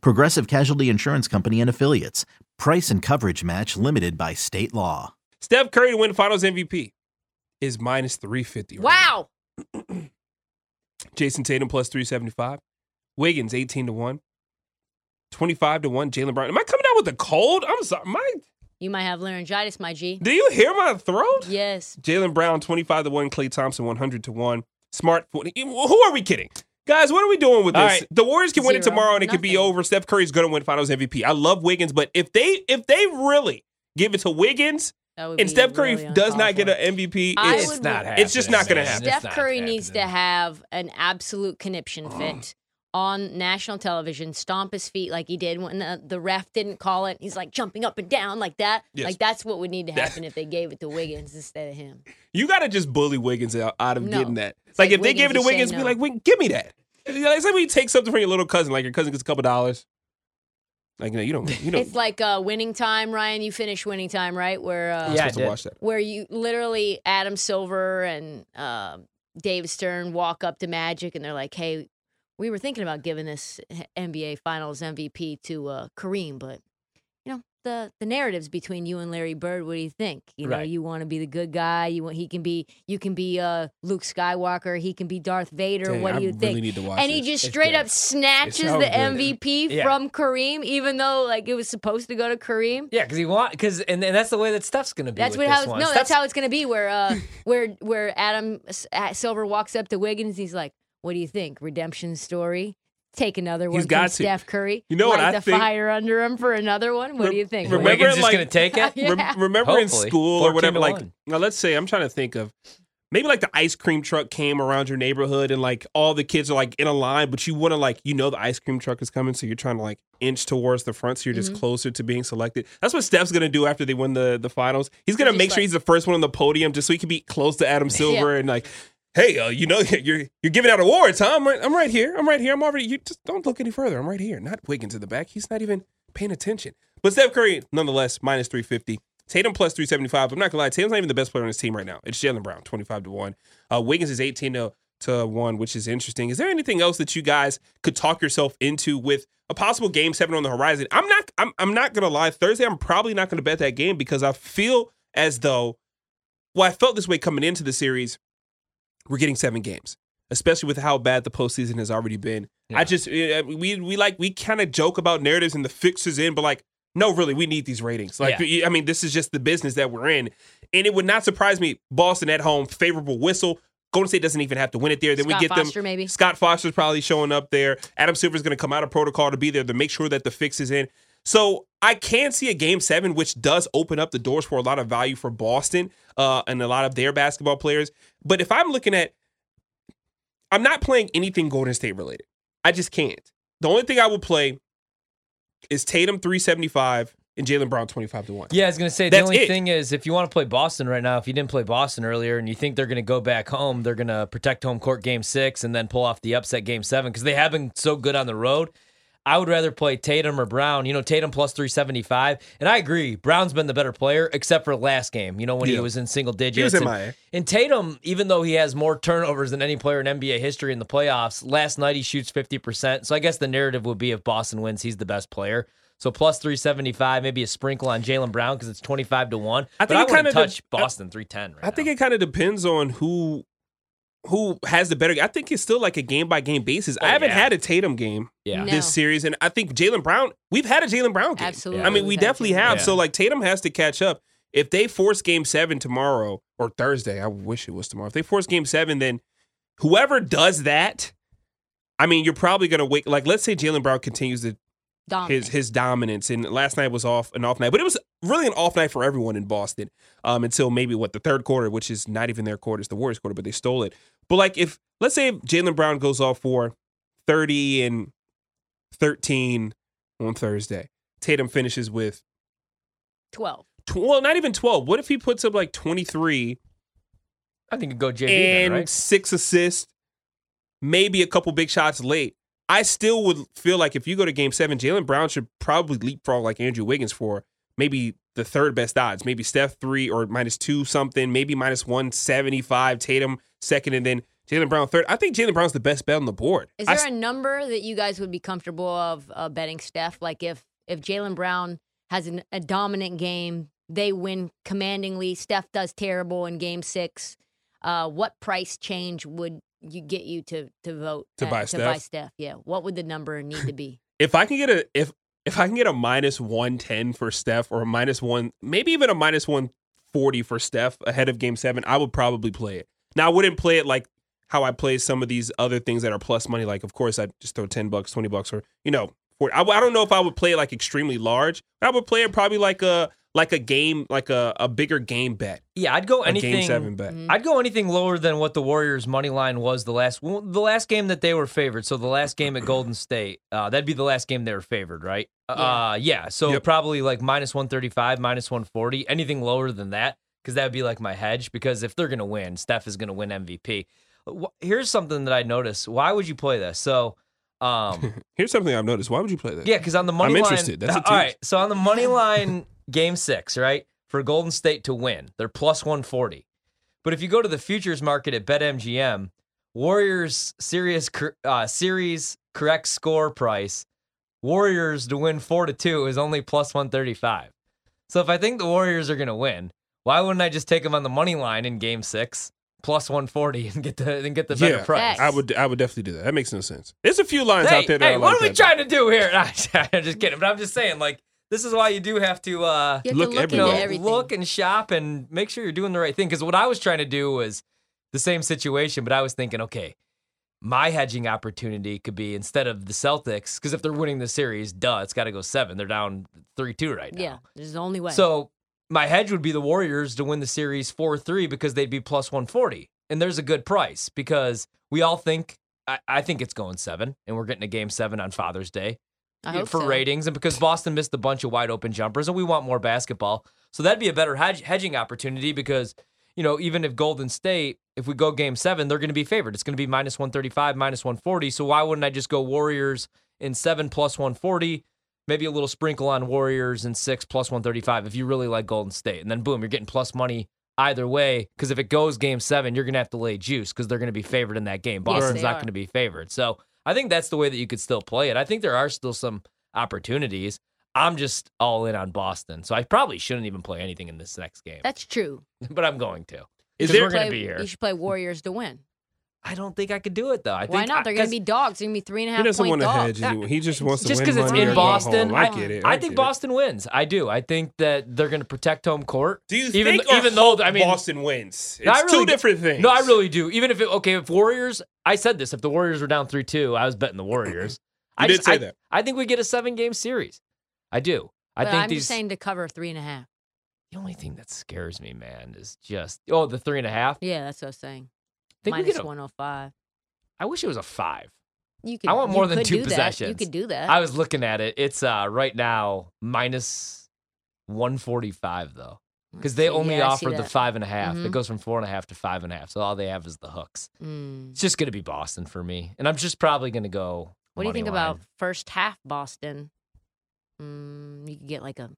Progressive Casualty Insurance Company and Affiliates. Price and coverage match limited by state law. Steph Curry to win Finals MVP is minus 350. right Wow. now. Jayson Tatum plus 375. Wiggins 18 to 1. 25 to 1. Jaylen Brown. Am I coming out with a cold? I'm sorry. My, You might have laryngitis, my G. do you hear my throat? Yes. Jaylen Brown 25 to 1. Klay Thompson 100 to 1. Smart 40. Who are we kidding? Guys, what are we doing with All this? right. The Warriors can win it tomorrow and it could be over. Steph Curry's going to win Finals MVP. I love Wiggins, but if they if they really give it to Wiggins and Steph Curry really does not get an MVP, I it's would- It's not happening. It's just not gonna happen. Steph not Curry needs to have an absolute conniption uh-huh. fit on national television, stomp his feet like he did when the, the ref didn't call it. He's like jumping up and down like that. Yes. Like that's what would need to happen if they gave it to Wiggins instead of him. You got to just bully Wiggins out, out of No. getting that. Like, like if they gave it to Wiggins Wiggins, saying be like, "Wig- give me that. It's like when you take something from your little cousin, like your cousin gets a couple dollars. Like, you know, you don't, you don't. It's like uh, winning time, Ryan. You finish winning time, right? Where uh, Yeah, I supposed to watch that. where you literally Adam Silver and uh, Dave Stern walk up to Magic and they're like, "Hey, we were thinking about giving this NBA Finals MVP to uh, Kareem, but you know the the narratives between you and Larry Bird. What do you think? You know, Right. you want to be the good guy. You want he can be you can be uh, Luke Skywalker. He can be Darth Vader. Dang, what do I you really think? watch and he this. just It's straight good. up snatches so the good. MVP Yeah. from Kareem, even though like it was supposed to go to Kareem. Yeah, because he want because and, and that's the way that stuff's gonna be. That's what how one. no, that's how it's gonna be. Where uh, where where Adam Silver walks up to Wiggins, he's like, "What do you think? Redemption story? Take another one He's from got to. Steph Curry. You know what Light I the think? fire under him for another one. What do you think? Remember Wiggins in, just like- gonna take it. Yeah. Rem- remember in Hopefully. school or 14 whatever, to like, one. now let's say I'm trying to think of maybe like the ice cream truck came around your neighborhood and like all the kids are like in a line, but you want to like, you know, the ice cream truck is coming. So you're trying to like inch towards the front. So you're just Mhm. closer to being selected. That's what Steph's going to do after they win the, the finals. He's going to Just make sure like- he's the first one on the podium just so he can be close to Adam Silver and like, Hey, uh, you know you're you're giving out awards, huh? I'm right, I'm right here. I'm right here. I'm already. You just don't look any further. I'm right here. Not Wiggins in the back. He's not even paying attention. But Steph Curry, nonetheless, minus 350. Tatum plus 375. I'm not gonna lie, Tatum's not even the best player on his team right now. It's Jaylen Brown, 25 to 1. Uh, Wiggins is 18 to, to 1, which is interesting. Is there anything else that you guys could talk yourself into with a possible game seven on the horizon? I'm not I'm I'm not gonna lie. Thursday, I'm probably not gonna bet that game because I feel as though well, I felt this way coming into the series. We're getting seven games, especially with how bad the postseason has already been. I just uh, we we like we kind of joke about narratives and the fixes in, but like no, really, we need these ratings. Like I mean, this is just the business that we're in, and it would not surprise me. Boston at home, favorable whistle. Golden State doesn't even have to win it there. Then Scott we get Foster, them. maybe. Scott Foster's probably showing up there. Adam Silver's going to come out of protocol to be there to make sure that the fix is in. So I can see a game seven, which does open up the doors for a lot of value for Boston uh, and a lot of their basketball players. But if I'm looking at, I'm not playing anything Golden State related. I just can't. The only thing I will play is Tatum 375 and Jaylen Brown 25 to 1. Yeah, I was gonna say That's the only it. thing is if you want to play Boston right now, if you didn't play Boston earlier and you think they're gonna go back home, they're gonna protect home court game six and then pull off the upset game seven because they have been so good on the road. I would rather play Tatum or Brown. You know, Tatum plus 375. And I agree, Brown's been the better player, except for last game, you know, when Yeah. he was in single digits. He was and, MIA. and Tatum, even though he has more turnovers than any player in NBA history in the playoffs, last night he shoots 50%. So I guess the narrative would be if Boston wins, he's the best player. So plus 375, maybe a sprinkle on Jaylen Brown because it's 25 to 1. I think I it wouldn't kinda touch de- Boston 310 right I think now. it kind of depends on who who has the better. I think it's still like a game by game basis. I Oh, haven't yeah. had a Tatum game Yeah. No. this series, and I think Jaylen Brown. We've had a Jaylen Brown game. Absolutely. I mean, we We've had definitely Jaylen have. Brown. So like Tatum has to catch up. If they force Game Seven tomorrow or Thursday, I wish it was tomorrow. If they force Game Seven, then whoever does that, I mean, you're probably gonna wait. Like, let's say Jaylen Brown continues to Dominant. his his dominance. And last night was off an off night, but it was really an off night for everyone in Boston um, until maybe what the third quarter, which is not even their quarter, it's the Warriors quarter, but they stole it. But like if let's say if Jaylen Brown goes off for thirty and thirteen on Thursday, Tatum finishes with 12. tw- well, not even 12. What if he puts up like 23 I think it'd go JV then, right? six assists, maybe a couple big shots late? I still would feel like if you go to game seven, Jaylen Brown should probably leapfrog like Andrew Wiggins for maybe the third best odds. Maybe Steph three or minus two something, maybe minus 175, Tatum second, and then Jaylen Brown third. I think Jaylen Brown's the best bet on the board. Is there s- a number that you guys would be comfortable of uh, betting Steph? Like if if Jaylen Brown has an, a dominant game, they win commandingly. Steph does terrible in Game Six. Uh, what price change would you get you to to vote To at- buy To buy Steph? Steph, yeah. What would the number need to be? if I can get a if if I can get a minus one ten for Steph or a minus one, maybe even a minus one forty for Steph ahead of Game Seven, I would probably play it. Now I wouldn't play it like how I play some of these other things that are plus money. Like of course I'd just throw ten bucks, twenty bucks, or you know, 40. I, I don't know if I would play it like extremely large. I would play it probably like a like a game like a, a bigger game bet, Yeah, I'd go anything. Game Seven bet. Mhm. I'd go anything lower than what the Warriors' money line was the last well, the last game that they were favored. So the last game at Golden State, uh, that'd be the last game they were favored, right? Uh, yeah. So Yep. probably like minus one thirty five, minus one forty, anything lower than that, because that would be like my hedge. Because if they're gonna win, Steph is gonna win MVP. Here's something that I noticed. Why would you play this? So, um, Here's something I've noticed. Why would you play that? yeah, because on the money I'm line, interested. That's a all right. So on the money line, game six, right for Golden State to win, they're plus one forty. But if you go to the futures market at BetMGM, Warriors series uh, series correct score price, Warriors to win four to two is only plus one thirty five. So if I think the Warriors are gonna win, why wouldn't I just take them on the money line in Game Six plus one forty and get the and get the better Yeah, price? I would I would definitely do that. That makes no sense. There's a few lines Hey, out there that hey, I what like are we that. trying to do here? I'm just kidding, but I'm just saying, like, this is why you do have to uh, have Look to look every- you know, look and shop and make sure you're doing the right thing. Because what I was trying to do was the same situation, but I was thinking, okay, my hedging opportunity could be instead of the Celtics, because if they're winning the series, duh, it's got to go seven. They're down three two right now. yeah, this is the only way. So my hedge would be the Warriors to win the series 4 3 because they'd be plus 140. And there's a good price because we all think, I, I think it's going seven, and we're getting a game seven on Father's Day for so. ratings. And because Boston missed a bunch of wide open jumpers, and we want more basketball. So that'd be a better hedge, hedging opportunity because, you know, even if Golden State, if we go game seven, they're going to be favored. It's going to be minus 135, minus 140. So why wouldn't I just go Warriors in seven plus 140? Maybe a little sprinkle on Warriors and six plus 135 if you really like Golden State. And then boom, you're getting plus money either way. Because if it goes game seven, you're going to have to lay juice because they're going to be favored in that game. Boston's they not going to be favored. So I think that's the way that you could still play it. I think there are still some opportunities. I'm just all in on Boston. So I probably shouldn't even play anything in this next game, That's true. but I'm going to. Is 'Cause there we're going to be here. You should play Warriors to win. I don't think I could do it though. I think Why not? They're going to be dogs. They're going to be three and a half. and a He doesn't point want to hedge anymore. He just wants to just because it's in Boston. home. I get it. I, I think get it. Boston wins. I do. I think that they're going to protect home court. Do you even think even though I mean Boston wins? It's No, I really two different things. No, I really do. Even if it okay, if Warriors, I said this. If the Warriors were down three two, I was betting the Warriors. You I did just- say I, that. I think we get a seven game series. I do. I But think I'm these. just saying to cover three and a half. the only thing that scares me, man, is just oh the three and a half. Yeah, that's what I was saying. Think we get a- 105. I wish it was a five. You could, I want more than two possessions. that. You could do that. I was looking at it. It's uh right now minus one forty five though. Because they only Yeah, I offer the five and a half. Mhm. It goes from four and a half to five and a half. So all they have is the hooks. Mm. It's just gonna be Boston for me. And I'm just probably gonna go. What do you think line. about first half Boston? Mm, you could get like a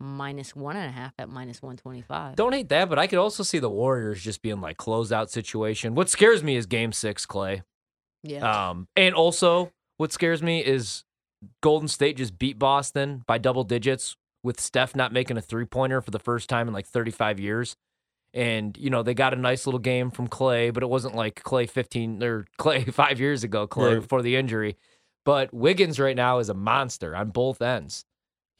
minus one and a half at minus 125. Don't hate that, but I could also see the Warriors just being like closeout situation. What scares me is game six, Klay. yeah. Um, and also what scares me is Golden State just beat Boston by double digits with Steph not making a three pointer for the first time in like 35 years. And, you know, they got a nice little game from Klay, but it wasn't like Klay 15 or Klay five years ago, Klay Right. before the injury. But Wiggins right now is a monster on both ends.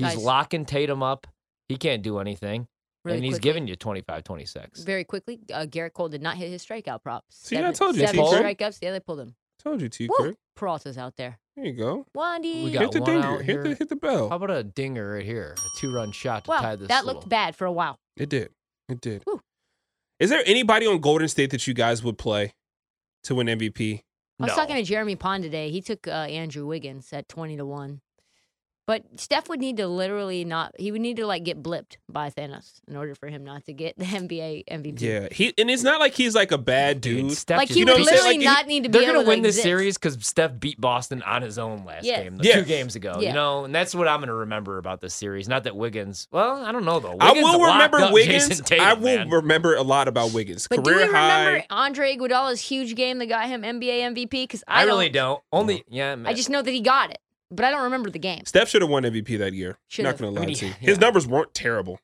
He's Guys. locking Tatum up. He can't do anything. really and he's quickly, giving you 25, 26. very quickly. Uh, Gerrit Cole did not hit his strikeout props. See, I told you, seven T. Cole. strikeouts. Yeah, they pulled him. Told you, T. Woo! Kirk. Peralta's out there. There you go. Wandy. We got Hit the one dinger. out Hit the here. hit the bell. How about a dinger right here? A two run shot to tie well, this. that little- looked bad for a while. It did. It did. Whew. Is there anybody on Golden State that you guys would play to win MVP? I was No. talking to Jeremy Pond today. He took uh, Andrew Wiggins at 20 to 1. But Steph would need to literally not. He would need to like get blipped by Thanos in order for him not to get the NBA MVP. Yeah, he and it's not like he's like a bad dude. Steph Like he You would what I'm saying? literally Like, not need to be They're able gonna to win this exist. series because Steph beat Boston on his own last Yeah. game, the Yeah. two games ago. Yeah. You know, and that's what I'm gonna remember about this series. Not that Wiggins. Well, I don't know though. I will remember Wiggins. Tatum, I will man. remember a lot about Wiggins. But do Career we remember. Andre Iguodala's huge game that got him NBA MVP? Because I, I, really don't. don't. Only mm. yeah. I just know that he got it, but I don't remember the game. Steph should have won MVP that year. Should've. Not gonna lie I mean, to you. yeah. His numbers weren't terrible.